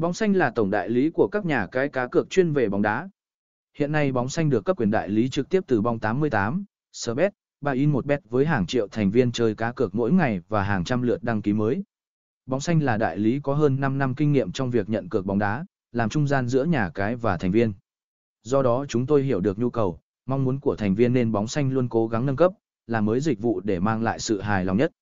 Bóng xanh là tổng đại lý của các nhà cái cá cược chuyên về bóng đá. Hiện nay bóng xanh được cấp quyền đại lý trực tiếp từ bóng 88, Spet, bà in một bet với hàng triệu thành viên chơi cá cược mỗi ngày và hàng trăm lượt đăng ký mới. Bóng xanh là đại lý có hơn 5 năm kinh nghiệm trong việc nhận cược bóng đá, làm trung gian giữa nhà cái và thành viên. Do đó chúng tôi hiểu được nhu cầu, mong muốn của thành viên nên bóng xanh luôn cố gắng nâng cấp, làm mới dịch vụ để mang lại sự hài lòng nhất.